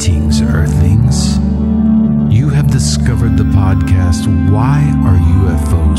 Greetings, Earthlings. You have discovered the podcast Why Are UFOs